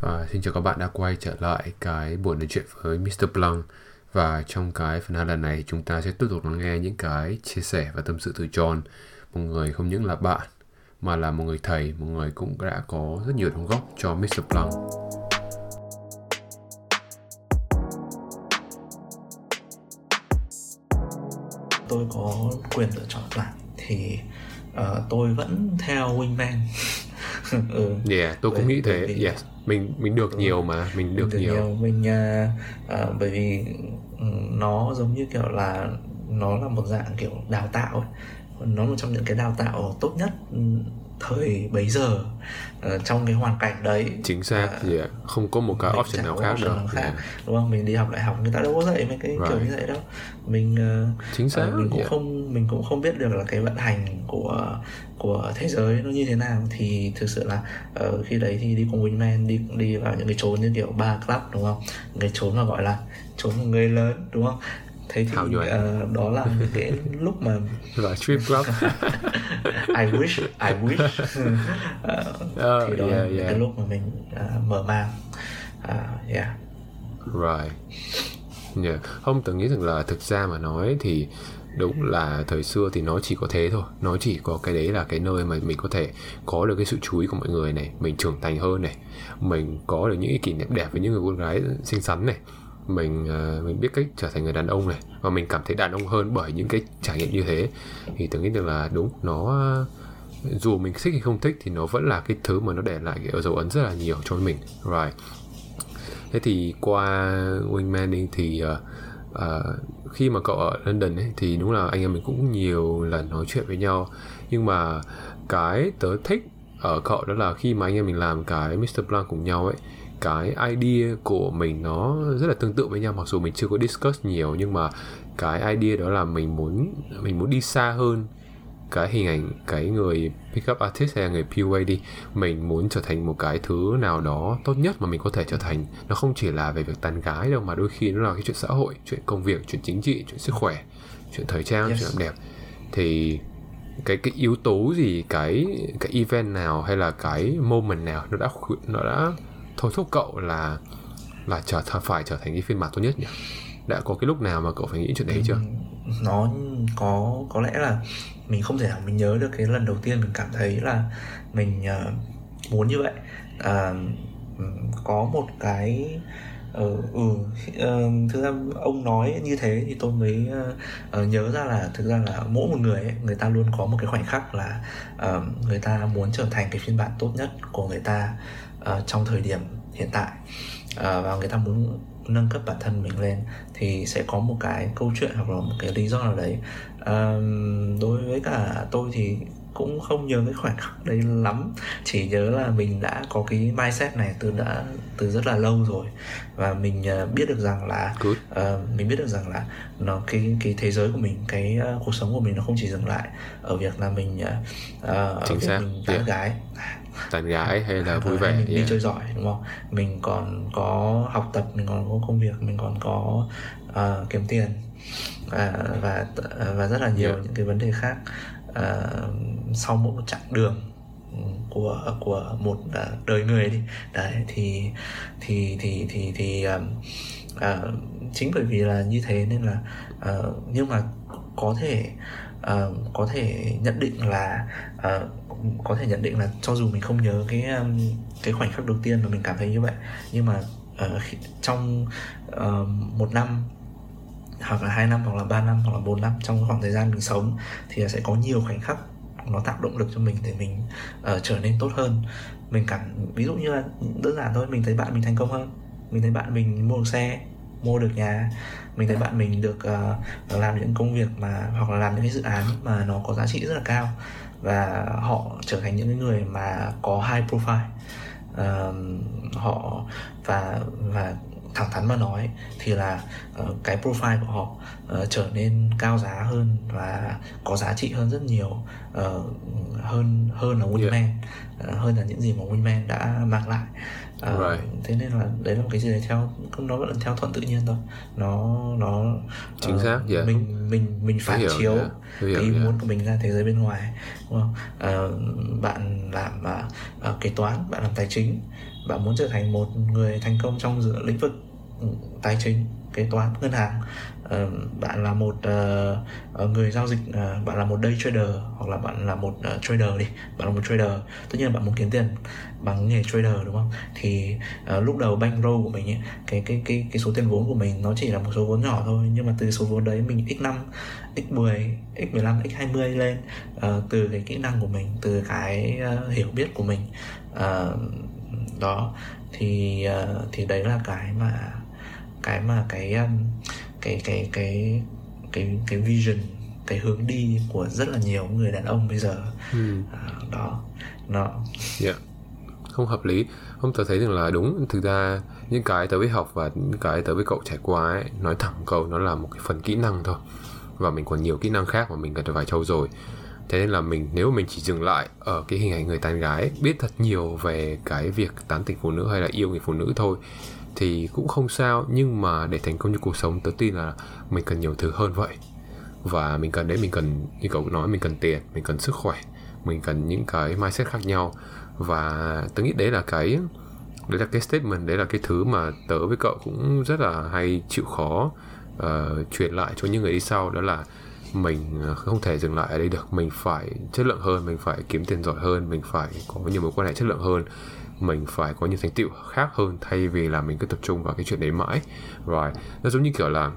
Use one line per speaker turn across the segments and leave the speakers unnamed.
Và xin chào các bạn đã quay trở lại cái buổi nói chuyện với Mr. Blanc Và trong cái phần hai lần này chúng ta sẽ tiếp tục lắng nghe những cái chia sẻ và tâm sự từ John Một người không những là bạn mà là một người thầy, một người cũng đã có rất nhiều đóng góp cho Mr. Blanc
tôi có quyền lựa chọn lại thì uh, tôi vẫn theo wingman
ừ. Yeah, tôi cũng nghĩ thế. Vì, yes, mình mình được ừ. nhiều mà, mình được, mình được nhiều. nhiều.
Mình uh, uh, bởi vì nó giống như kiểu là nó là một dạng kiểu đào tạo ấy. Nó là một trong những cái đào tạo tốt nhất thời bấy giờ uh, trong cái hoàn cảnh đấy
chính xác uh, yeah. Dạ. không có một cái option nào khác đâu khác,
yeah. đúng không mình đi học đại học người ta đâu có dạy mấy cái right. kiểu như vậy đâu mình uh,
chính xác
uh, mình cũng
yeah.
không mình cũng không biết được là cái vận hành của của thế giới nó như thế nào thì thực sự là uh, khi đấy thì đi cùng Wingman đi đi vào những cái chốn như kiểu bar club đúng không cái chốn mà gọi là chốn của người lớn đúng không thế thì uh, đó là cái lúc mà
là strip club
I wish I wish. Uh, oh, thì đó yeah, là yeah. cái lúc mà mình uh, mở mang. Uh, yeah.
Right. Yeah. không từng nghĩ rằng là thực ra mà nói thì đúng là thời xưa thì nó chỉ có thế thôi. Nó chỉ có cái đấy là cái nơi mà mình có thể có được cái sự chú ý của mọi người này mình trưởng thành hơn này mình có được những cái kỷ niệm đẹp với những người con gái xinh xắn này mình uh, mình biết cách trở thành người đàn ông này và mình cảm thấy đàn ông hơn bởi những cái trải nghiệm như thế. Thì tôi nghĩ được là đúng nó dù mình thích hay không thích thì nó vẫn là cái thứ mà nó để lại cái dấu ấn rất là nhiều cho mình. Right. Thế thì qua wingman thì uh, uh, khi mà cậu ở London ấy thì đúng là anh em mình cũng nhiều lần nói chuyện với nhau. Nhưng mà cái tớ thích ở cậu đó là khi mà anh em mình làm cái Mr. Blanc cùng nhau ấy cái idea của mình nó rất là tương tự với nhau mặc dù mình chưa có discuss nhiều nhưng mà cái idea đó là mình muốn mình muốn đi xa hơn cái hình ảnh cái người pickup artist hay là người PUA đi. Mình muốn trở thành một cái thứ nào đó tốt nhất mà mình có thể trở thành. Nó không chỉ là về việc tán gái đâu mà đôi khi nó là cái chuyện xã hội chuyện công việc chuyện chính trị chuyện sức khỏe chuyện thời trang yes. chuyện làm đẹp. Thì cái cái yếu tố gì cái cái event nào hay là cái moment nào nó đã nó đã thôi thúc cậu là là trở phải trở thành cái phiên bản tốt nhất nhỉ? Đã có cái lúc nào mà cậu phải nghĩ chuyện đấy chưa?
Nó có có lẽ là mình không thể nào mình nhớ được cái lần đầu tiên mình cảm thấy là mình uh, muốn như vậy. Uh, có một cái ừ, ừ. Ờ, thực ra ông nói như thế thì tôi mới uh, nhớ ra là thực ra là mỗi một người ấy, người ta luôn có một cái khoảnh khắc là uh, người ta muốn trở thành cái phiên bản tốt nhất của người ta uh, trong thời điểm hiện tại. Uh, và người ta muốn nâng cấp bản thân mình lên thì sẽ có một cái câu chuyện hoặc là một cái lý do nào đấy. Uh, đối với cả tôi thì cũng không nhớ cái khoảnh khắc đấy lắm. Chỉ nhớ là mình đã có cái mindset này từ đã từ rất là lâu rồi. Và mình uh, biết được rằng là uh, mình biết được rằng là nó cái cái thế giới của mình cái uh, cuộc sống của mình nó không chỉ dừng lại ở việc là mình uh, ở việc mình tán yeah. gái.
Tán gái hay là vui vẻ
mình yeah. đi chơi giỏi đúng không? Mình còn có học tập mình còn có công việc mình còn có uh, kiếm tiền. Và và và rất là nhiều yeah. những cái vấn đề khác uh, sau một chặng đường của của một à, đời người đi. Đấy thì thì thì thì thì um, uh, chính bởi vì là như thế nên là uh, nhưng mà có thể uh, có thể nhận định là uh, có thể nhận định là cho dù mình không nhớ cái um, cái khoảnh khắc đầu tiên mà mình cảm thấy như vậy nhưng mà uh, trong uh, một năm hoặc là hai năm hoặc là ba năm hoặc là bốn năm trong khoảng thời gian mình sống thì sẽ có nhiều khoảnh khắc nó tạo động lực cho mình để mình uh, trở nên tốt hơn. Mình cảm ví dụ như là đơn giản thôi mình thấy bạn mình thành công hơn. Mình thấy bạn mình mua được xe mua được nhà. Mình thấy bạn mình được uh, làm những công việc mà hoặc là làm những cái dự án mà nó có giá trị rất là cao và họ trở thành những người mà có high profile. Uh, họ và và thẳng thắn mà nói thì là uh, cái profile của họ uh, trở nên cao giá hơn và có giá trị hơn rất nhiều uh, hơn hơn là Wingman yeah. uh, hơn là những gì mà Wingman đã mang lại uh, right. thế nên là đấy là một cái gì đấy theo nó vẫn là theo thuận tự nhiên thôi nó nó
chính uh, xác yeah.
Mình mình mình phản hiểu, chiếu yeah. Hiểu, cái ý yeah. muốn của mình ra thế giới bên ngoài đúng không uh, bạn làm uh, kế toán bạn làm tài chính bạn muốn trở thành một người thành công trong lĩnh vực tài chính kế toán ngân hàng. Ờ, bạn là một ờ, ờ, người giao dịch bạn là một day trader hoặc là bạn là một trader đi bạn là một trader. Tất nhiên là bạn muốn kiếm tiền bằng nghề trader đúng không? Thì lúc đầu bankroll của mình ấy, cái cái cái cái số tiền vốn của mình nó chỉ là một số vốn nhỏ thôi nhưng mà từ số vốn đấy mình x 5 x 10 x 15 x 20 lên từ cái kỹ năng của mình từ cái hiểu biết của mình đó. Thì thì đấy là cái mà cái mà cái um, cái cái cái cái cái vision cái hướng đi của rất là nhiều người đàn ông bây giờ ừ. à, đó nó
yeah. Dạ. không hợp lý không tớ thấy rằng là đúng thực ra những cái tớ với học và những cái tớ với cậu trải qua ấy nói thẳng câu nó là một cái phần kỹ năng thôi và mình còn nhiều kỹ năng khác mà mình cần phải trau dồi thế nên là mình nếu mình chỉ dừng lại ở cái hình ảnh người tán gái biết thật nhiều về cái việc tán tỉnh phụ nữ hay là yêu người phụ nữ thôi thì cũng không sao nhưng mà để thành công trong cuộc sống tớ tin là mình cần nhiều thứ hơn vậy. Và mình cần đấy mình cần như cậu nói mình cần tiền mình cần sức khỏe mình cần những cái mindset khác nhau. Và tớ nghĩ đấy là cái đấy là cái statement đấy là cái thứ mà tớ với cậu cũng rất là hay chịu khó uh, truyền lại cho những người đi sau đó là mình ờ, không thể dừng lại ở đây được. Mình phải chất lượng hơn mình phải kiếm tiền giỏi hơn mình phải có nhiều mối quan hệ chất lượng hơn mình phải có những thành tựu khác hơn thay vì là mình cứ tập trung vào cái chuyện đấy mãi. Rồi nó giống như kiểu là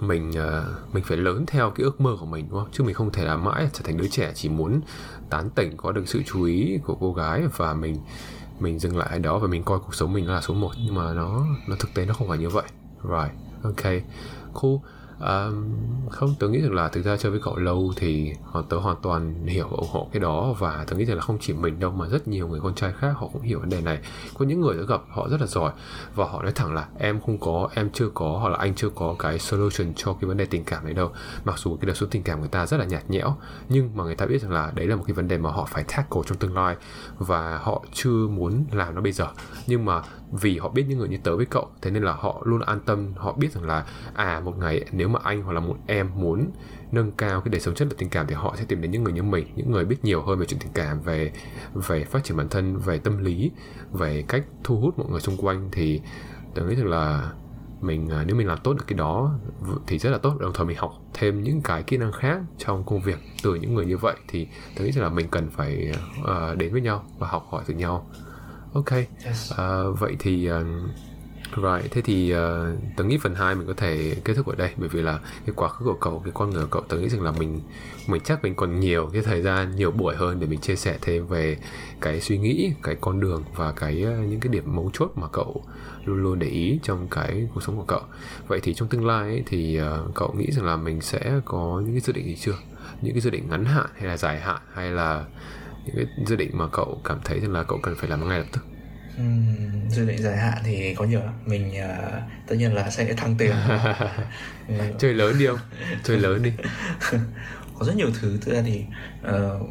mình uh, mình phải lớn theo cái ước mơ của mình đúng không? Chứ mình không thể là mãi trở thành đứa trẻ chỉ muốn tán tỉnh có được sự chú ý của cô gái và mình mình dừng lại ở đó và mình coi cuộc sống mình là số một. Nhưng mà nó nó thực tế nó không phải như vậy. Rồi ok. Cool. À, không tớ nghĩ rằng là thực ra chơi với cậu lâu thì họ tớ hoàn toàn hiểu ủng hộ cái đó và tớ nghĩ rằng là không chỉ mình đâu mà rất nhiều người con trai khác họ cũng hiểu vấn đề này. Có những người tớ gặp họ rất là giỏi và họ nói thẳng là em không có em chưa có hoặc là anh chưa có cái solution cho cái vấn đề tình cảm này đâu mặc dù cái đời sống tình cảm người ta rất là nhạt nhẽo nhưng mà người ta biết rằng là đấy là một cái vấn đề mà họ phải tackle trong tương lai và họ chưa muốn làm nó bây giờ. Nhưng mà vì họ biết những người như tớ với cậu. Thế nên là họ luôn an tâm họ biết rằng là à một ngày nếu mà anh hoặc là một em muốn nâng cao cái đời sống chất lượng tình cảm thì họ sẽ tìm đến những người như mình những người biết nhiều hơn về chuyện tình cảm về về phát triển bản thân về tâm lý về cách thu hút mọi người xung quanh. Thì tớ nghĩ rằng là mình à, nếu mình làm tốt được cái đó thì rất là tốt. Đồng thời mình học thêm những cái kỹ năng khác trong công việc từ những người như vậy. Thì tôi nghĩ rằng là mình cần phải uh, đến với nhau và học hỏi từ nhau ok yes. uh, vậy thì uh, Right, thế thì uh, tớ nghĩ phần 2 mình có thể kết thúc ở đây bởi vì là cái quá khứ của cậu, cái con người của cậu tớ nghĩ rằng là mình mình chắc mình còn nhiều cái thời gian, nhiều buổi hơn để mình chia sẻ thêm về cái suy nghĩ, cái con đường và cái uh, những cái điểm mấu chốt mà cậu luôn luôn để ý trong cái cuộc sống của cậu. Vậy thì trong tương lai ấy, thì uh, cậu nghĩ rằng là mình sẽ có những cái dự định gì chưa? Những cái dự định ngắn hạn hay là dài hạn hay là những cái dự định mà cậu cảm thấy rằng là cậu cần phải làm ngay lập tức?
Uhm, dự định dài hạn thì có nhiều lắm. Mình uh, tất nhiên là sẽ thăng tiền.
Chơi lớn đi không chơi lớn đi.
Có rất nhiều thứ. Thực ra thì uh,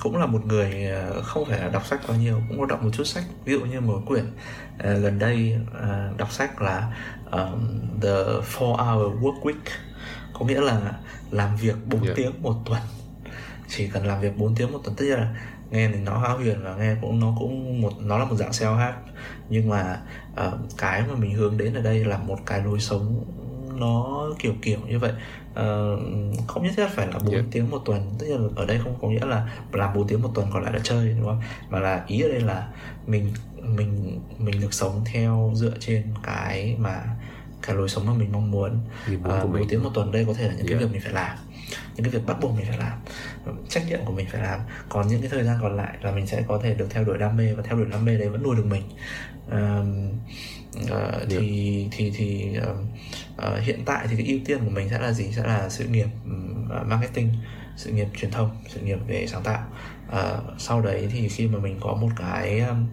cũng là một người uh, không phải là đọc sách quá nhiều cũng có đọc một chút sách. Ví dụ như một quyển uh, gần đây uh, đọc sách là um, the four hour work week có nghĩa là làm việc 4 yeah. tiếng một tuần chỉ cần làm việc 4 tiếng một tuần tất nhiên là nghe thì nó háo huyền và nghe cũng nó cũng một nó là một dạng self hát nhưng mà uh, cái mà mình hướng đến ở đây là một cái lối sống nó kiểu kiểu như vậy. Uh, không nhất thiết phải là 4 yeah. tiếng một tuần. Tức là ở đây không có nghĩa là làm 4 tiếng một tuần còn lại là chơi đúng không? Mà là ý ở đây là mình mình mình được sống theo dựa trên cái mà cái lối sống mà mình mong muốn. Uh, 4 tiếng một tuần đây có thể là những yeah. cái việc mình phải làm những cái việc bắt buộc mình phải làm trách nhiệm của mình phải làm. Còn những cái thời gian còn lại là mình sẽ có thể được theo đuổi đam mê và theo đuổi đam mê đấy vẫn nuôi được mình. Uh, uh, thì thì thì uh, uh, hiện tại thì cái ưu tiên của mình sẽ là gì? Sẽ là sự nghiệp uh, marketing sự nghiệp truyền thông sự nghiệp về sáng tạo. Uh, sau đấy thì khi mà mình có một cái um,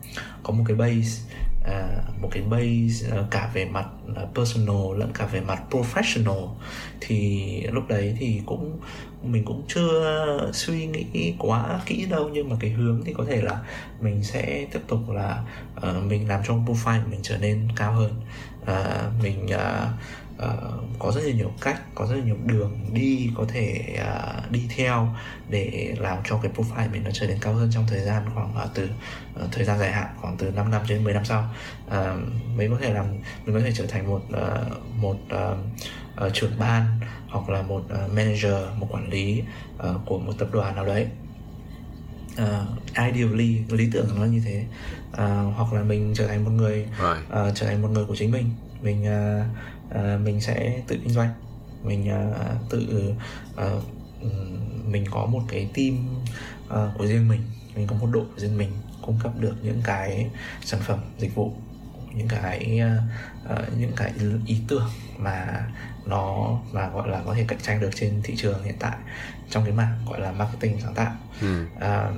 có một cái base À, một cái base à, cả về mặt à, personal lẫn cả về mặt professional. Thì lúc đấy thì cũng mình cũng chưa suy nghĩ quá kỹ đâu nhưng mà cái hướng thì có thể là mình sẽ tiếp tục là uh, mình làm cho profile của mình trở nên cao hơn. Uh, mình uh, uh, có rất là nhiều cách có rất là nhiều đường đi có thể uh, đi theo để làm cho cái profile mình nó trở nên cao hơn trong thời gian khoảng uh, từ uh, thời gian dài hạn khoảng từ 5 năm đến 10 năm sau. Uh, mình có thể làm mình có thể trở thành một uh, một uh, uh, trưởng ban hoặc là một uh, manager một quản lý uh, của một tập đoàn nào đấy. Uh, ideally lý tưởng nó như thế. Uh, hoặc là mình trở thành một người uh, trở thành một người của chính mình. Mình uh, uh, mình sẽ tự kinh doanh. Mình uh, tự uh, mình có một cái team của riêng mình. Mình có một đội của riêng mình cung cấp được những cái sản phẩm dịch vụ những cái uh, những cái ý tưởng mà nó mà gọi là có thể cạnh tranh được trên thị trường hiện tại trong cái mảng gọi là marketing sáng tạo. Ừ. uh,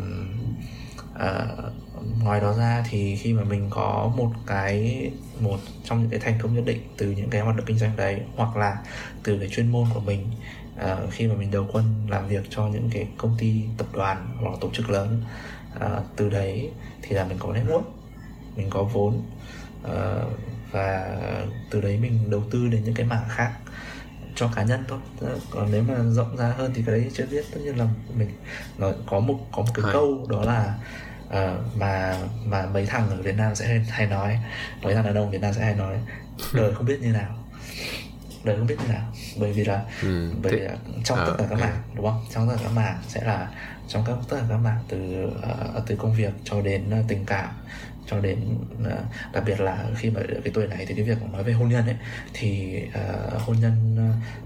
uh, ngoài đó ra thì khi mà mình có một cái một trong những cái thành công nhất định từ những cái hoạt động kinh doanh đấy hoặc là từ cái chuyên môn của mình uh, khi mà mình đầu quân làm việc cho những cái công ty tập đoàn hoặc là tổ chức lớn uh, từ đấy thì là mình có network mình có vốn uh, và từ đấy mình đầu tư đến những cái mảng khác cho cá nhân thôi. Còn nếu mà rộng ra hơn thì cái đấy chưa biết. Tất nhiên là mình nói có một có một cái câu đó là uh, mà mà mấy thằng ở Việt Nam sẽ hay nói mấy thằng đàn ông Việt Nam sẽ hay nói đời không biết như nào. Đời không biết như nào. Bởi vì là ừ, bởi vì là trong à, tất cả các mảng đúng không? Trong tất cả các mảng sẽ là trong các tất cả các mảng từ uh, từ công việc cho đến uh, tình cảm cho đến uh, đặc biệt là khi mà cái tuổi này thì cái việc nói về hôn nhân ấy thì uh, hôn nhân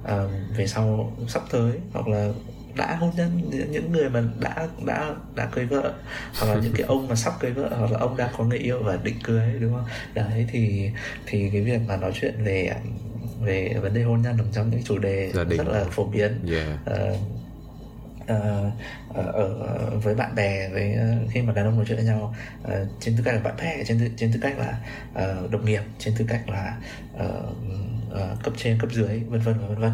uh, về sau sắp tới hoặc là đã hôn nhân những người mà đã đã đã cưới vợ hoặc là những cái ông mà sắp cưới vợ hoặc là ông đang có người yêu và định cưới đúng không? Đấy thì thì cái việc mà nói chuyện về về vấn đề hôn nhân nằm trong những chủ đề rất là phổ biến. Yeah. uh, uh, ở với bạn bè với uh, khi mà đàn ông nói chuyện với nhau uh, trên tư cách là bạn bè trên tư, trên tư cách là uh, đồng nghiệp trên tư cách là uh, uh, cấp trên cấp dưới vân vân và vân vân.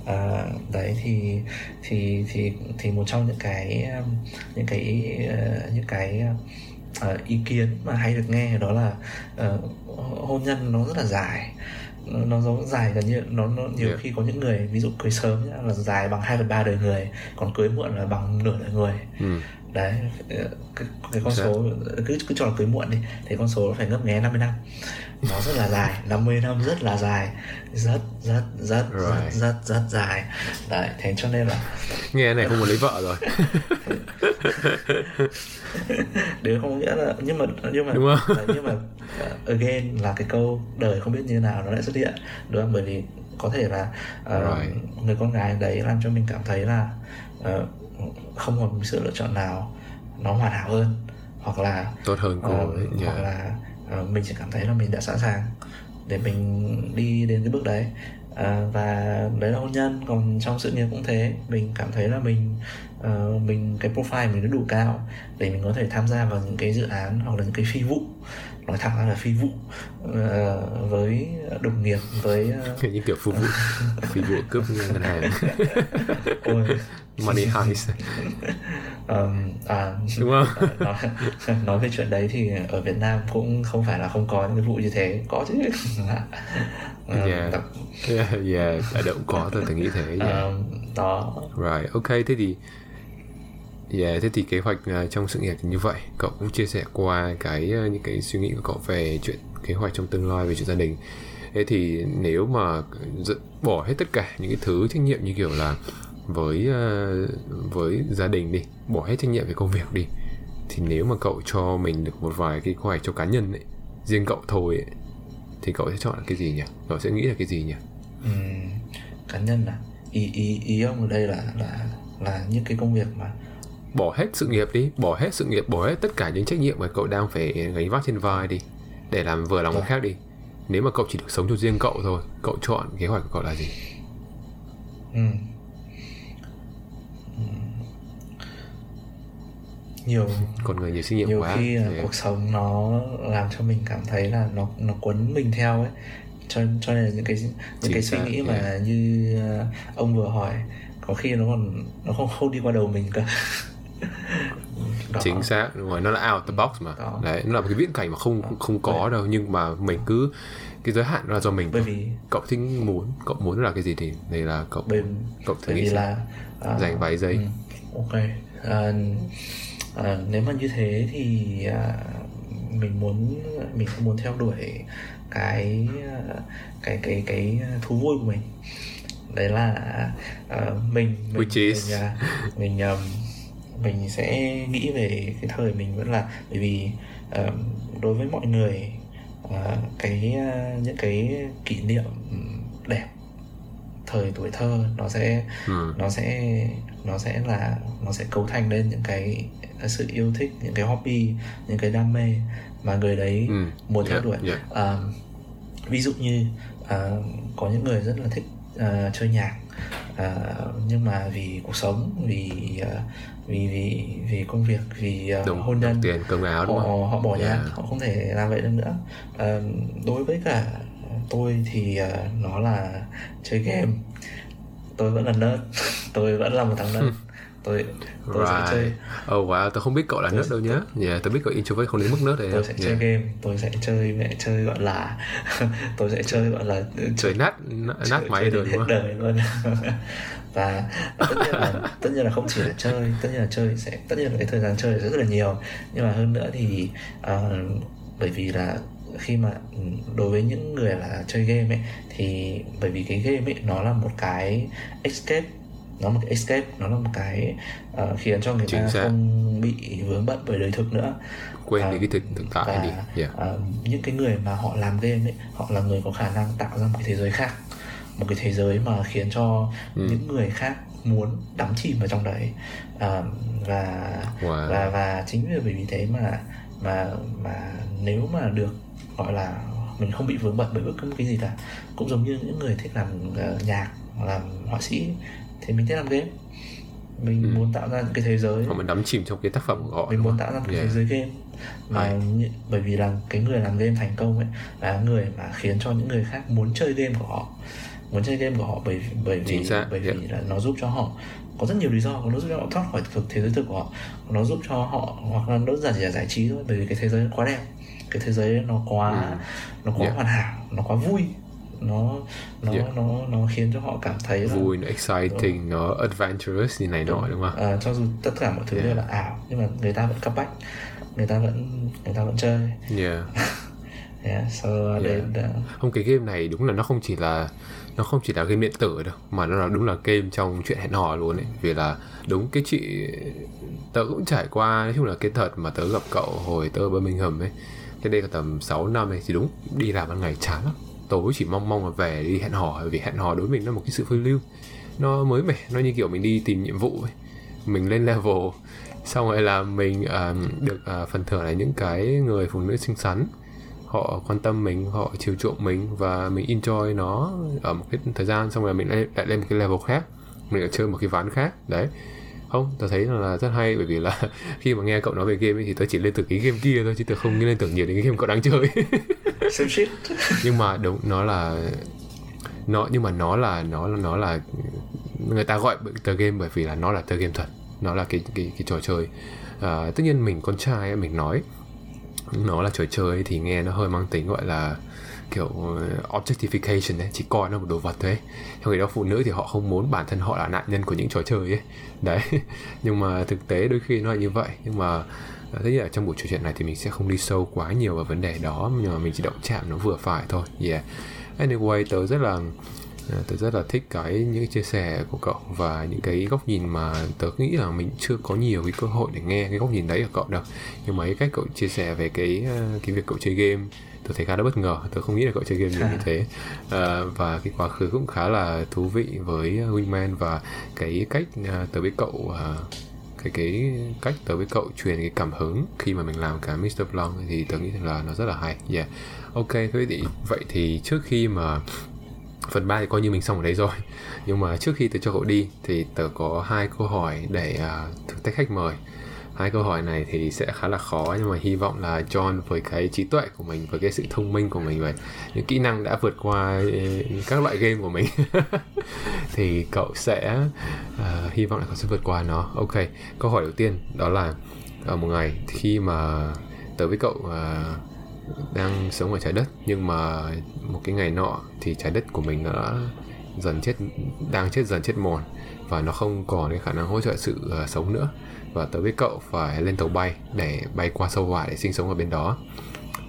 Uh, đấy thì thì thì thì một trong những cái những cái uh, những cái uh, ý kiến mà hay được nghe đó là uh, hôn nhân nó rất là dài. Nó giống dài gần như nó, nó nhiều yeah. khi có những người ví dụ cưới sớm nhá, là dài bằng 2 phần ba đời người còn cưới muộn là bằng nửa đời người. Ừ. đấy cái, cái con số cứ cứ cho là cưới muộn đi thì con số nó phải ngấp nghé 50 năm nó rất là dài 50 năm rất là dài rất rất rất right. rất rất rất dài đấy thế cho nên là
nghe này không muốn lấy vợ rồi
điều không nghĩa là nhưng mà nhưng mà đúng không? nhưng mà uh, again là cái câu đời không biết như nào nó lại xuất hiện đúng không bởi vì có thể là uh, right. người con gái đấy làm cho mình cảm thấy là uh, không còn sự lựa chọn nào nó hoàn hảo hơn hoặc là
tốt hơn cô uh,
yeah. hoặc là uh, mình chỉ cảm thấy là mình đã sẵn sàng để mình đi đến cái bước đấy. À, và đấy là hôn nhân còn trong sự nghiệp cũng thế. Mình cảm thấy là mình uh, mình cái profile mình nó đủ cao để mình có thể tham gia vào những cái dự án hoặc là những cái phi vụ nói thẳng ra là phi vụ uh, với đồng nghiệp với
uh... những kiểu phục vụ. Phi vụ cướp ngân hàng. Money heist.
Um, à,
đúng không?
nói, nói về chuyện đấy thì ở Việt Nam cũng không phải là không có những cái vụ như thế. Có chứ.
Um, yeah. Tập... yeah yeah ở đâu cũng có tôi nghĩ thế yeah. um,
đó.
Right ok thế thì Yeah, thế thì kế hoạch à, trong sự nghiệp thì như vậy. Cậu cũng chia sẻ qua cái à, những cái suy nghĩ của cậu về chuyện kế hoạch trong tương lai về chuyện gia đình. Thế thì nếu mà bỏ hết tất cả những cái thứ trách nhiệm như kiểu là với uh, với gia đình đi bỏ hết trách nhiệm về công việc đi thì nếu mà cậu cho mình được một vài cái kế hoạch cho cá nhân ấy riêng cậu thôi ấy, thì cậu sẽ chọn cái gì nhỉ? Cậu sẽ nghĩ là cái gì nhỉ?
Ừ, cá nhân à? Ý ý ý ông ở đây là là là những cái công việc mà
bỏ hết sự nghiệp đi bỏ hết sự nghiệp bỏ hết tất cả những trách nhiệm mà cậu đang phải gánh vác trên vai đi để làm vừa lòng người khác đi. Nếu mà cậu chỉ được sống cho riêng cậu thôi cậu chọn kế hoạch của cậu là gì?
Ừ. nhiều
còn người nhiều suy nghiệm
nhiều
quá.
khi là cuộc sống nó làm cho mình cảm thấy là nó nó quấn mình theo ấy. Cho cho nên là những cái những Chính cái suy nghĩ yeah. mà như ờ, ông vừa hỏi có khi nó còn nó không không đi qua đầu mình cả đó.
chính xác đúng rồi nó là out the box mà.
Đó.
đấy nó là một cái viễn cảnh mà không không có đâu nhưng mà mình cứ cái giới hạn đó là do mình.
Bởi vì
cậu thích muốn cậu muốn là cái gì thì đây là cậu
bởi,
cậu thử
bởi
nghĩ
vì là à,
dành vài giây
ừ, ok. À, à, nếu mà như thế thì à, mình muốn mình không muốn theo đuổi cái à, cái cái cái thú vui của mình. Đấy là à, mình mình
Which is?
mình, à, mình um, mình sẽ nghĩ về cái thời mình vẫn là bởi vì um, đối với mọi người à, cái à, những cái kỷ niệm đẹp thời tuổi thơ nó sẽ
ừ.
nó sẽ nó sẽ là nó sẽ cấu thành lên những cái sự yêu thích những cái hobby những cái đam mê mà người đấy
Ừ.
muốn theo
Yeah,
đuổi
yeah.
À, ví dụ như à, có những người rất là thích à, chơi nhạc à, nhưng mà vì cuộc sống vì à, vì vì vì công việc vì à,
Đúng,
hôn nhân
tiền cơm áo đúng
họ
không?
họ bỏ
Yeah.
họ không thể làm vậy được nữa. À, đối với cả tôi thì nó là chơi game. Tôi vẫn là nerd tôi vẫn là một thằng nerd tôi tôi sẽ chơi
Right. Oh wow, tôi không biết cậu là nerd đâu nhá. Yeah, tôi biết cậu introvert không đến mức nerd đấy.
tôi sẽ chơi
Yeah.
game tôi sẽ chơi mẹ chơi gọi là tôi sẽ chơi gọi là
Chơi nát nát nát máy
chơi
rồi đúng không?
đời luôn và tất nhiên là tất nhiên là không chỉ là chơi tất nhiên là chơi sẽ tất nhiên là cái thời gian chơi sẽ rất là nhiều nhưng mà hơn nữa thì ờ, bởi vì là khi mà ừ, đối với những người là chơi game ấy thì bởi vì cái game ấy nó là một cái escape nó một cái escape nó là một cái ờ, khiến cho người
Chính
ta
xác.
không bị vướng bận bởi đời thực nữa
Quên
À,
đi cái thực thực tại
và
đi. Yeah.
ờ, những cái người mà họ làm game ấy họ là người có khả năng tạo ra một cái thế giới khác một cái thế giới mà khiến cho
Ừ.
những người khác muốn đắm chìm vào trong đấy Ờ, và
Wow.
và và chính vì vì thế mà mà mà nếu mà được gọi là mình không bị vướng bận bởi bất cứ một cái gì cả cũng giống như những người thích làm ờ, nhạc làm họa sĩ thì mình thích làm game mình
Ừ.
muốn tạo ra những cái thế giới
Họ mình đắm chìm trong cái tác phẩm của họ.
mình muốn tạo ra một cái
Yeah.
thế giới game mà
Hay.
như- bởi vì là cái người làm game thành công ấy là người mà khiến cho những người khác muốn chơi game của họ muốn chơi game của họ bởi bởi vì bởi
yeah.
vì là nó giúp cho họ có rất nhiều lý do nó giúp cho họ thoát khỏi thực thế giới thực của họ nó giúp cho họ hoặc là đơn giản chỉ là giải trí thôi bởi vì cái thế giới quá đẹp cái thế giới nó quá
Ừ.
nó quá
Yeah.
hoàn hảo nó quá vui nó nó
Yeah.
nó nó khiến cho họ cảm thấy là
Vui, nó exciting, nó adventurous như này nọ đúng không?
Ờ, cho dù tất cả mọi thứ
Yeah.
đều là ảo nhưng mà người ta vẫn cấp bách người ta vẫn người ta vẫn chơi
Yeah.
yeah, so
Yeah.
đến uh,
Không cái game này đúng là nó không chỉ là nó không chỉ là game điện tử đâu mà nó là đúng là game trong chuyện hẹn hò luôn ấy vì là đúng cái chị tớ cũng trải qua nói chung là cái thật mà tớ gặp cậu hồi tớ ở Birmingham ấy cái đây là tầm 6 năm ấy thì đúng đi làm ban ngày chán lắm tối chỉ mong mong là về đi hẹn hò vì hẹn hò đối với mình là một cái sự phiêu lưu. Nó mới mẻ nó như kiểu mình đi tìm nhiệm vụ ấy. Mình lên level xong rồi là mình uh, được uh, phần thưởng là những cái người phụ nữ xinh xắn. Họ quan tâm mình họ chiều chuộng mình và mình enjoy nó ở một cái thời gian xong rồi mình lại, lại lên một cái level khác. Mình lại chơi một cái ván khác đấy không tớ thấy là rất hay bởi vì là khi mà nghe cậu nói về game ấy, thì tớ chỉ lên tưởng cái game kia thôi chứ tớ không lên tưởng nhiều đến cái game cậu đang chơi.
Same shit.
Nhưng mà đúng nó là nó nhưng mà nó là nó là nó là người ta gọi tờ game bởi vì là nó là tờ game thật nó là cái cái cái trò chơi. À, tất nhiên mình con trai mình nói nó là trò chơi thì nghe nó hơi mang tính gọi là kiểu ờ, objectification ấy, chỉ coi nó một đồ vật thôi ấy. trong khi đó phụ nữ thì họ không muốn bản thân họ là nạn nhân của những trò chơi ấy. Đấy, nhưng mà thực tế đôi khi nó là như vậy. Nhưng mà thế tất nhiên là trong buổi trò chuyện này thì mình sẽ không đi sâu quá nhiều vào vấn đề đó, nhưng mà mình chỉ động chạm nó vừa phải thôi. Yeah. Anyway, tớ rất là ờ, tớ rất là thích cái những cái chia sẻ của cậu và những cái góc nhìn mà tớ nghĩ là mình chưa có nhiều cái cơ hội để nghe cái góc nhìn đấy của cậu đâu. Nhưng mà cái cách cậu chia sẻ về cái cái việc cậu chơi game tôi thấy khá là bất ngờ. Tôi không nghĩ là cậu chơi game nhiều như thế. Ờ, và cái quá khứ cũng khá là thú vị với Wingman và cái cách ờ, tớ với cậu ờ, cái cái cách tớ với cậu truyền cái cảm hứng khi mà mình làm cái Mr. Blonde thì tớ nghĩ rằng là nó rất là hay. Yeah. Ok thế thì vậy thì trước khi mà phần 3 thì coi như mình xong ở đấy rồi. Nhưng mà trước khi tớ cho cậu đi thì tớ có hai câu hỏi để uh, thử thách khách mời hai câu hỏi này thì sẽ khá là khó nhưng mà hy vọng là John với cái trí tuệ của mình với cái sự thông minh của mình và những kỹ năng đã vượt qua ừ, các loại game của mình thì cậu sẽ uh, hy vọng là cậu sẽ vượt qua nó. Ok câu hỏi đầu tiên đó là ở một ngày khi mà tớ với cậu uh, đang sống ở trái đất nhưng mà một cái ngày nọ thì trái đất của mình đã dần chết đang chết dần chết mòn và nó không còn cái khả năng hỗ trợ sự uh, sống nữa. Và tớ với cậu phải lên tàu bay để bay qua sâu hỏa để sinh sống ở bên đó.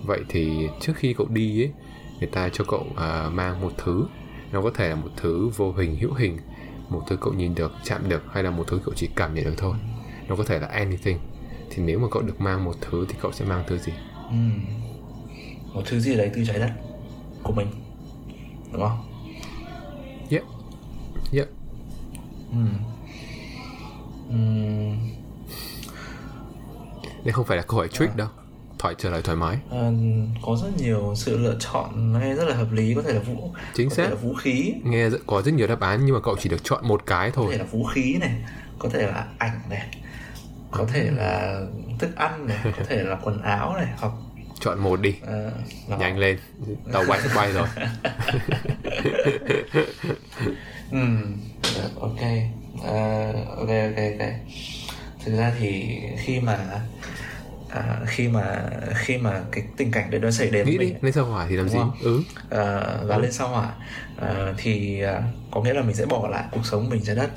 Vậy thì trước khi cậu đi ấy người ta cho cậu uh, mang một thứ. Nó có thể là một thứ vô hình hữu hình một thứ cậu nhìn được chạm được hay là một thứ cậu chỉ cảm nhận được thôi. Nó có thể là anything. Thì nếu mà cậu được mang một thứ thì cậu sẽ mang thứ gì?
Ừ. một thứ gì đấy từ trái đất của mình đúng không?
Yep yep
ừ. Ừ.
đây không phải là câu hỏi trick à. đâu. Thoải trả lời thoải mái.
À, có rất nhiều sự lựa chọn nghe rất là hợp lý có thể là vũ
chính xác.
là vũ khí.
Nghe rất, có rất nhiều đáp án nhưng mà cậu chỉ được chọn một cái thôi.
có thể là vũ khí này có thể là ảnh này có thể là thức ăn này có thể là quần áo này hoặc
chọn một đi. À, nhanh lên. Tàu bay sắp bay rồi
ừ ok. Uh, ok ok ok. Thực ra thì khi mà à, khi mà khi mà cái tình cảnh đấy nó xảy đến
nghĩ mình, đi lên sao hỏa thì làm gì? ừ.
À, và ừ. lên sao hỏa. À, thì à, có nghĩa là mình sẽ bỏ lại cuộc sống mình trái đất.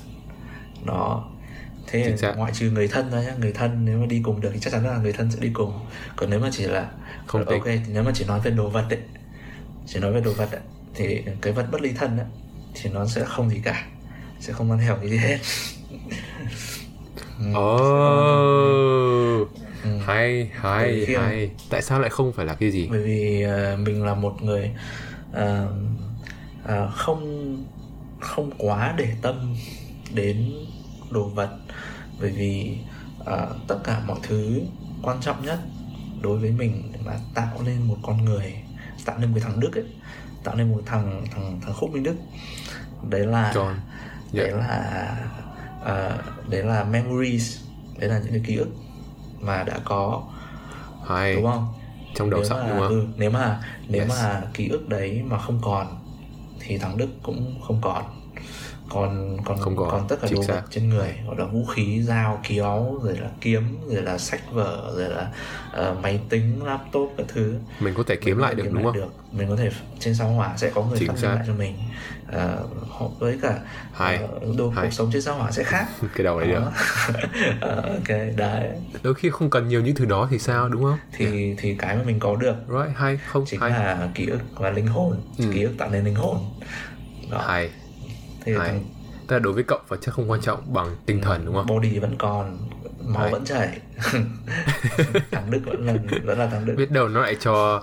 Đó. Thế ngoại trừ người thân thôi nhá. Người thân nếu mà đi cùng được thì chắc chắn là người thân sẽ đi cùng. Còn nếu mà chỉ là không ok thì nếu mà chỉ nói về đồ vật đấy chỉ nói về đồ vật ấy, thì cái vật bất ly thân ấy, thì nó sẽ không gì cả sẽ không mang theo cái gì hết.
Oh ừ. hay hay hay. Tại sao lại không phải là cái gì?
Bởi vì uh, mình là một người uh, uh, không không quá để tâm đến đồ vật. Bởi vì uh, tất cả mọi thứ quan trọng nhất đối với mình là tạo nên một con người tạo nên một thằng đức ấy tạo nên một thằng thằng thằng khúc minh đức đấy là John. Yeah. đấy dạ. là uh, đấy là memories đấy là những cái ký ức mà đã có
hay
đúng không
trong đầu sẵn đúng không
ừ, nếu mà nếu yes. mà ký ức đấy mà không còn thì thằng đức cũng không còn còn còn không còn, còn tất cả đồ vật trên người. Gọi là vũ khí dao kéo rồi là kiếm rồi là sách vở rồi là uh, máy tính laptop các thứ.
Mình có thể kiếm mình lại được kiếm đúng lại không? được.
mình có thể trên sao hỏa sẽ có người phát minh lại cho mình. Uh, với cả uh, đồ Hai. cuộc sống trên sao hỏa sẽ khác.
Cái đầu này được.
Uh, ok đấy.
Đôi khi không cần nhiều những thứ đó thì sao đúng không?
Thì yeah. thì cái mà mình có được
right hay không
chính
hay.
là ký ức và linh hồn. Ừ. ký ức tạo nên linh hồn.
Đó. hay thì Hay. Tức là đối với cậu và chắc không quan trọng bằng tinh thần đúng không?
Body vẫn còn, máu vẫn chảy. thằng Đức vẫn là vẫn là thằng Đức.
Biết đâu nó lại cho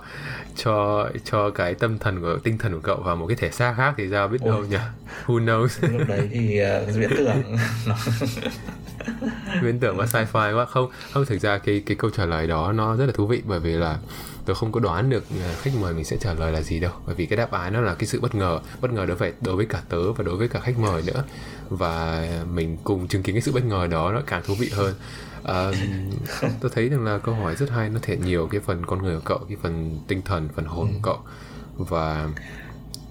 cho cho cái tâm thần của tinh thần của cậu vào một cái thể xác khác thì sao biết Ôi. đâu nhỉ? Who knows?
Lúc đấy thì uh, viễn tưởng
viễn tưởng và sci-fi quá không không thực ra cái cái câu trả lời đó nó rất là thú vị bởi vì là tôi không có đoán được à, khách mời mình sẽ trả lời là gì đâu. Bởi vì cái đáp án nó là cái sự bất ngờ. Bất ngờ đối với đối với cả tớ và đối với cả khách mời nữa. Và mình cùng chứng kiến cái sự bất ngờ đó nó càng thú vị hơn. À, tôi thấy rằng là câu hỏi rất hay nó thể nhiều cái phần con người của cậu cái phần tinh thần phần hồn của cậu. Và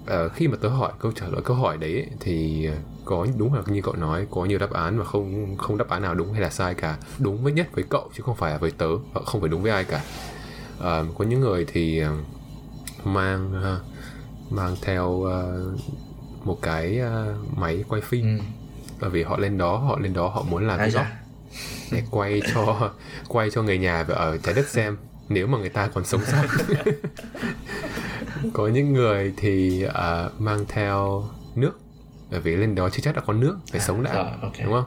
uh, khi mà tớ hỏi câu trả lời câu hỏi đấy thì có đúng là như cậu nói có nhiều đáp án và không không đáp án nào đúng hay là sai cả. Đúng với nhất với cậu chứ không phải là với tớ không phải đúng với ai cả uh, có những người thì uh, mang uh, mang theo một cái máy quay phim ừ. bởi vì họ lên đó họ lên đó họ muốn làm cái góc để quay cho quay cho người nhà ở trái đất xem nếu mà người ta còn sống sót có những người thì uh, mang theo nước bởi vì lên đó chưa chắc đã có nước phải à, sống đã rồi, okay. đúng không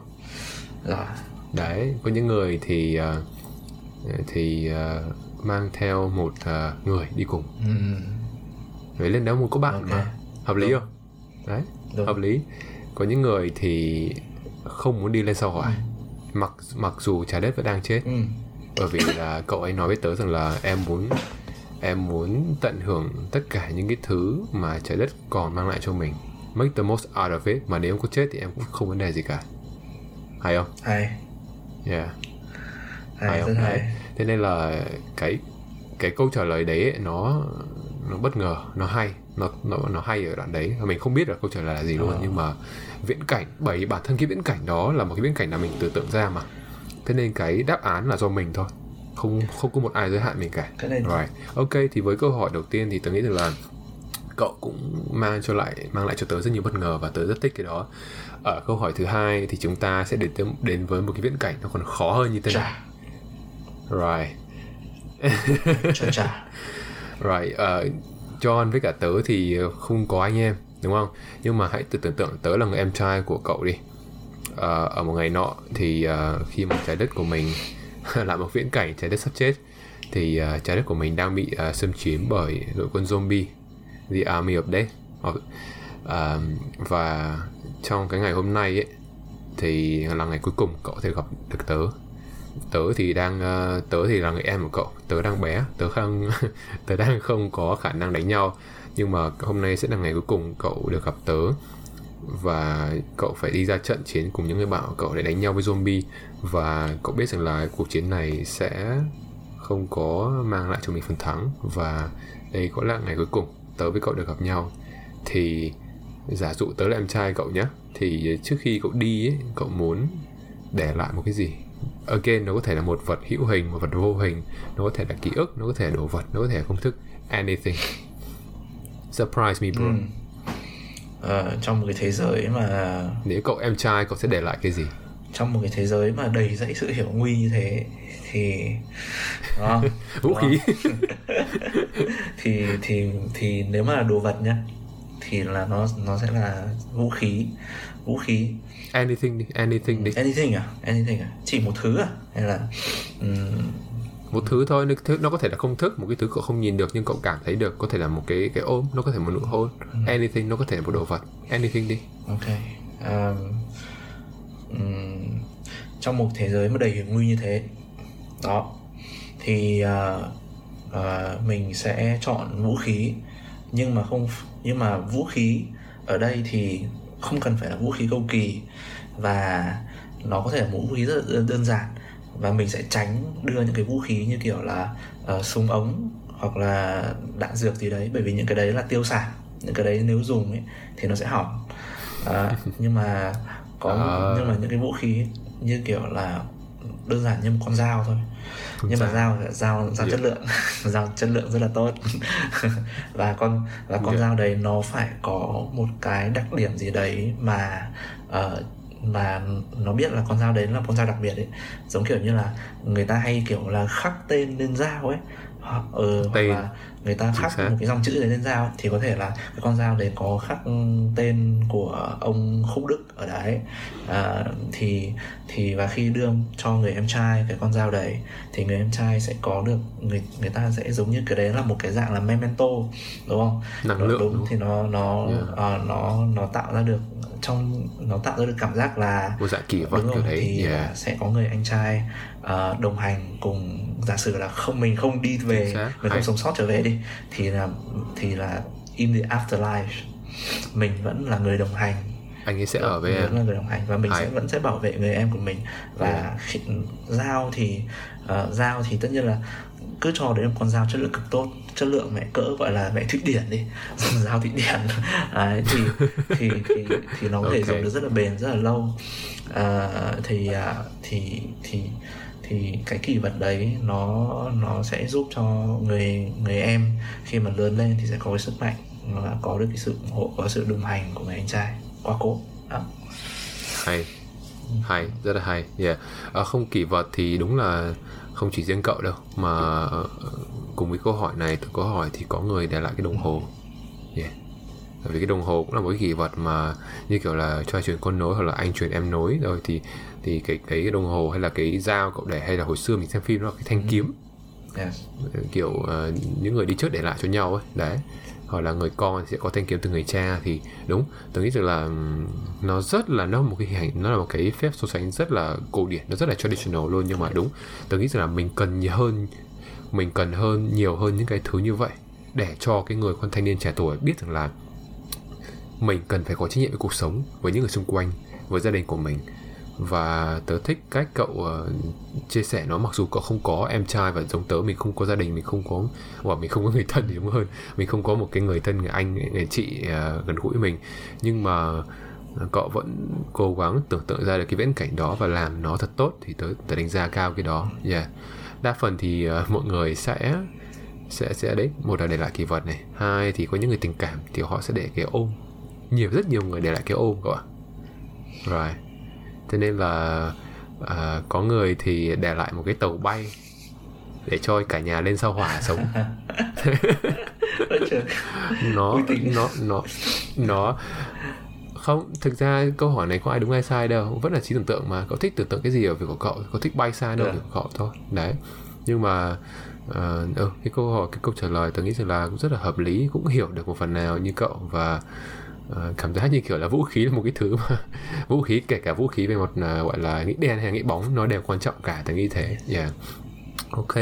rồi.
đấy có những người thì uh, thì uh, mang theo một uh, người đi cùng ừ. Vậy lên đó muốn có bạn okay. mà hợp lý Đúng. không đấy Đúng. hợp lý có những người thì không muốn đi lên sao hỏa ừ. mặc mặc dù trái đất vẫn đang chết ừ. bởi vì là cậu ấy nói với tớ rằng là em muốn em muốn tận hưởng tất cả những cái thứ mà trái đất còn mang lại cho mình make the most out of it mà nếu em có chết thì em cũng không vấn đề gì cả hay không
hay
yeah
hay, hay không hay. Đấy
thế nên là cái cái câu trả lời đấy ấy, nó nó bất ngờ nó hay nó nó nó hay ở đoạn đấy. Mình không biết là câu trả lời là gì luôn ờ. nhưng mà viễn cảnh bởi bản thân cái viễn cảnh đó là một cái viễn cảnh là mình tưởng tượng ra mà. Thế nên cái đáp án là do mình thôi. Không không có một ai giới hạn mình cả.
Cái này
right ok thì với câu hỏi đầu tiên thì tớ nghĩ rằng là cậu cũng mang cho lại mang lại cho tớ rất nhiều bất ngờ và tớ rất thích cái đó. Ở câu hỏi thứ hai thì chúng ta sẽ đến đến với một cái viễn cảnh nó còn khó hơn như thế này right.
Chà chà.
Right uh, John với cả tớ thì không có anh em đúng không? Nhưng mà hãy tự tưởng tượng tớ là người em trai của cậu đi. Uh, ở một ngày nọ thì uh, khi mà trái đất của mình lại một viễn cảnh trái đất sắp chết thì uh, trái đất của mình đang bị uh, xâm chiếm bởi đội quân zombie The Army of Death. Uh, và trong cái ngày hôm nay ấy thì là ngày cuối cùng cậu có thể gặp được tớ tớ thì đang uh, tớ thì là người em của cậu. Tớ đang bé tớ không tớ đang không có khả năng đánh nhau. Nhưng mà hôm nay sẽ là ngày cuối cùng cậu được gặp tớ. Và cậu phải đi ra trận chiến cùng những người bạn của cậu để đánh nhau với zombie. Và cậu biết rằng là cuộc chiến này sẽ không có mang lại cho mình phần thắng. Và đây có là ngày cuối cùng tớ với cậu được gặp nhau. Thì giả dụ tớ là em trai cậu nhé thì trước khi cậu đi ấy, cậu muốn để lại một cái gì? Again nó có thể là một vật hữu hình một vật vô hình. Nó có thể là ký ức nó có thể là đồ vật nó có thể là công thức. Anything. Surprise me bro.
Ừ. ờ, trong một cái thế giới mà
nếu cậu em trai cậu sẽ để lại cái gì?
trong một cái thế giới mà đầy dẫy sự hiểu nguy như thế thì đó,
vũ khí.
thì thì thì nếu mà là đồ vật nhá thì là nó nó sẽ là vũ khí. Vũ khí
anything đi anything đi.
Anything à? Anything à? Chỉ một thứ à? Hay là um,
một thứ thôi nó, nó có thể là không thức một cái thứ cậu không nhìn được nhưng cậu cảm thấy được có thể là một cái cái ôm nó có thể một nụ hôn.
Ừ.
anything nó có thể là một đồ vật. Anything đi.
Ok. Um, um, trong một thế giới mà đầy hiểm nguy như thế đó thì uh, uh, mình sẽ chọn vũ khí. Nhưng mà không nhưng mà vũ khí ở đây thì không cần phải là vũ khí cầu kỳ và nó có thể là vũ khí rất là đơn- đơn giản. Và mình sẽ tránh đưa những cái vũ khí như kiểu là uh, súng ống hoặc là đạn dược gì đấy bởi vì những cái đấy là tiêu sản những cái đấy nếu dùng ấy thì nó sẽ hỏng. À, nhưng mà có
À.
nhưng mà những cái vũ khí như kiểu là đơn giản như một con dao thôi nhưng mà dao dao dao chất lượng. Dao chất lượng rất là tốt. Và con và con
Yeah.
dao đấy nó phải có một cái đặc điểm gì đấy mà ờ, mà nó biết là con dao đấy là con dao đặc biệt ấy. Giống kiểu như là người ta hay kiểu là khắc tên lên dao ấy. Ờ, hoặc
Tên.
là người ta khắc một cái dòng chữ đấy lên dao thì có thể là cái con dao đấy có khắc tên của ông khúc đức ở đấy. À, thì thì và khi đưa cho người em trai cái con dao đấy thì người em trai sẽ có được người người ta sẽ giống như cái đấy là một cái dạng là memento đúng không?
Năng lượng
đúng
đúng.
thì nó nó
Yeah.
ờ, nó nó tạo ra được trong nó tạo ra được cảm giác là
một dạng kỷ vật
đúng rồi
đấy
thì
yeah.
sẽ có người anh trai ờ, đồng hành cùng giả sử là không mình không đi về mình không sống sót trở về đi thì là thì là in the afterlife. Mình vẫn là người đồng hành.
Anh ấy sẽ ở với
mình
em.
vẫn là người đồng hành và mình
Hay.
sẽ vẫn sẽ bảo vệ người em của mình. Và
Yeah.
khi, dao thì uh, dao thì tất nhiên là cứ cho đấy là con dao chất lượng cực tốt. Chất lượng mẹ cỡ gọi là mẹ thụy điển đi. Dao thụy điển. Đấy, thì, thì thì thì nó có thể
Ok.
dùng được rất là bền rất là lâu. À, thì thì thì thì thì cái kỷ vật đấy nó nó sẽ giúp cho người người em khi mà lớn lên thì sẽ có cái sức mạnh và có được cái sự ủng hộ có sự đồng hành của người anh trai quá cố à.
hay hay rất là hay yeah. à, không kỷ vật thì đúng là không chỉ riêng cậu đâu mà ờ, cùng với câu hỏi này từ câu hỏi thì có người để lại cái đồng hồ yeah. Vì cái đồng hồ cũng là một cái kỷ vật mà như kiểu là cho truyền con nối hoặc là anh truyền em nối. Rồi thì thì cái cái đồng hồ hay là cái dao cậu để hay là hồi xưa mình xem phim đó là cái thanh kiếm.
Yes.
kiểu ờ, những người đi trước để lại cho nhau ấy đấy. Hoặc là người con sẽ có thanh kiếm từ người cha thì đúng. Tôi nghĩ rằng là nó rất là nó một cái hình ảnh nó là một cái phép so sánh rất là cổ điển nó rất là traditional luôn nhưng mà đúng. Tôi nghĩ rằng là mình cần nhiều hơn mình cần hơn nhiều hơn những cái thứ như vậy để cho cái người con thanh niên trẻ tuổi biết rằng là mình cần phải có trách nhiệm với cuộc sống với những người xung quanh với gia đình của mình. Và tớ thích cách cậu uh, chia sẻ nó mặc dù cậu không có em trai và giống tớ mình không có gia đình mình không có hoặc mình không có người thân thì đúng hơn. Mình không có một cái người thân người anh người chị uh, gần gũi mình. Nhưng mà cậu vẫn cố gắng tưởng tượng ra được cái viễn cảnh đó và làm nó thật tốt thì tớ, tớ đánh giá cao cái đó. Yeah. đa phần thì uh, mọi người sẽ sẽ sẽ đấy một là để lại kỳ vật này. Hai thì có những người tình cảm thì họ sẽ để cái ôm nhiều rất nhiều người để lại cái ôm ạ. Rồi. Cho nên là uh, có người thì để lại một cái tàu bay để cho cả nhà lên sao hỏa sống. Nó nó nó nó không thực ra câu hỏi này có ai đúng hay sai đâu. Vẫn là trí tưởng tượng mà. Cậu thích tưởng tượng cái gì ở việc của cậu? Cậu thích bay xa đâu yeah. của cậu thôi. Đấy. Nhưng mà uh, ừ, cái câu hỏi cái câu trả lời tôi nghĩ rằng là cũng rất là hợp lý cũng hiểu được một phần nào như cậu. Và uh, cảm giác như kiểu là vũ khí là một cái thứ mà vũ khí kể cả vũ khí về một uh, à, gọi là nghĩ đen hay nghĩ bóng nó đều quan trọng cả tôi nghĩ thế. Yeah. Ok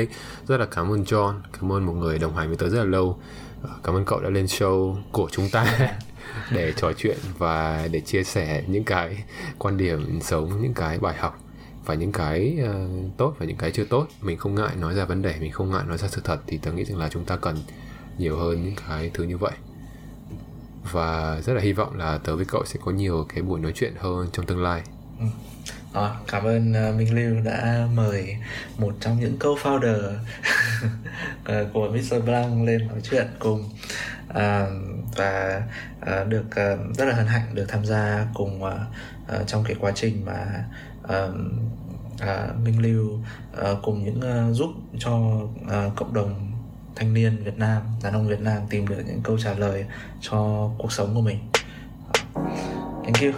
rất là cảm ơn John cảm ơn một người đồng hành với tôi rất là lâu. Ờ, cảm ơn cậu đã lên show của chúng ta để trò chuyện và để chia sẻ những cái quan điểm sống những cái bài học và những cái uh, tốt và những cái chưa tốt. Mình không ngại nói ra vấn đề mình không ngại nói ra sự thật thì tôi nghĩ rằng là chúng ta cần nhiều hơn những cái thứ như vậy và rất là hy vọng là tớ với cậu sẽ có nhiều cái buổi nói chuyện hơn trong tương lai
ừ. À, cảm ơn uh, Minh Lưu đã mời một trong những co-founder ờ, của Mr. Blanc lên nói chuyện cùng à, và à, được à, rất là hân hạnh được tham gia cùng à, à, trong cái quá trình mà à, à, Minh Lưu à, cùng những à, giúp cho à, cộng đồng thanh niên Việt Nam, đàn ông Việt Nam tìm được những câu trả lời cho cuộc sống của mình. Thank you.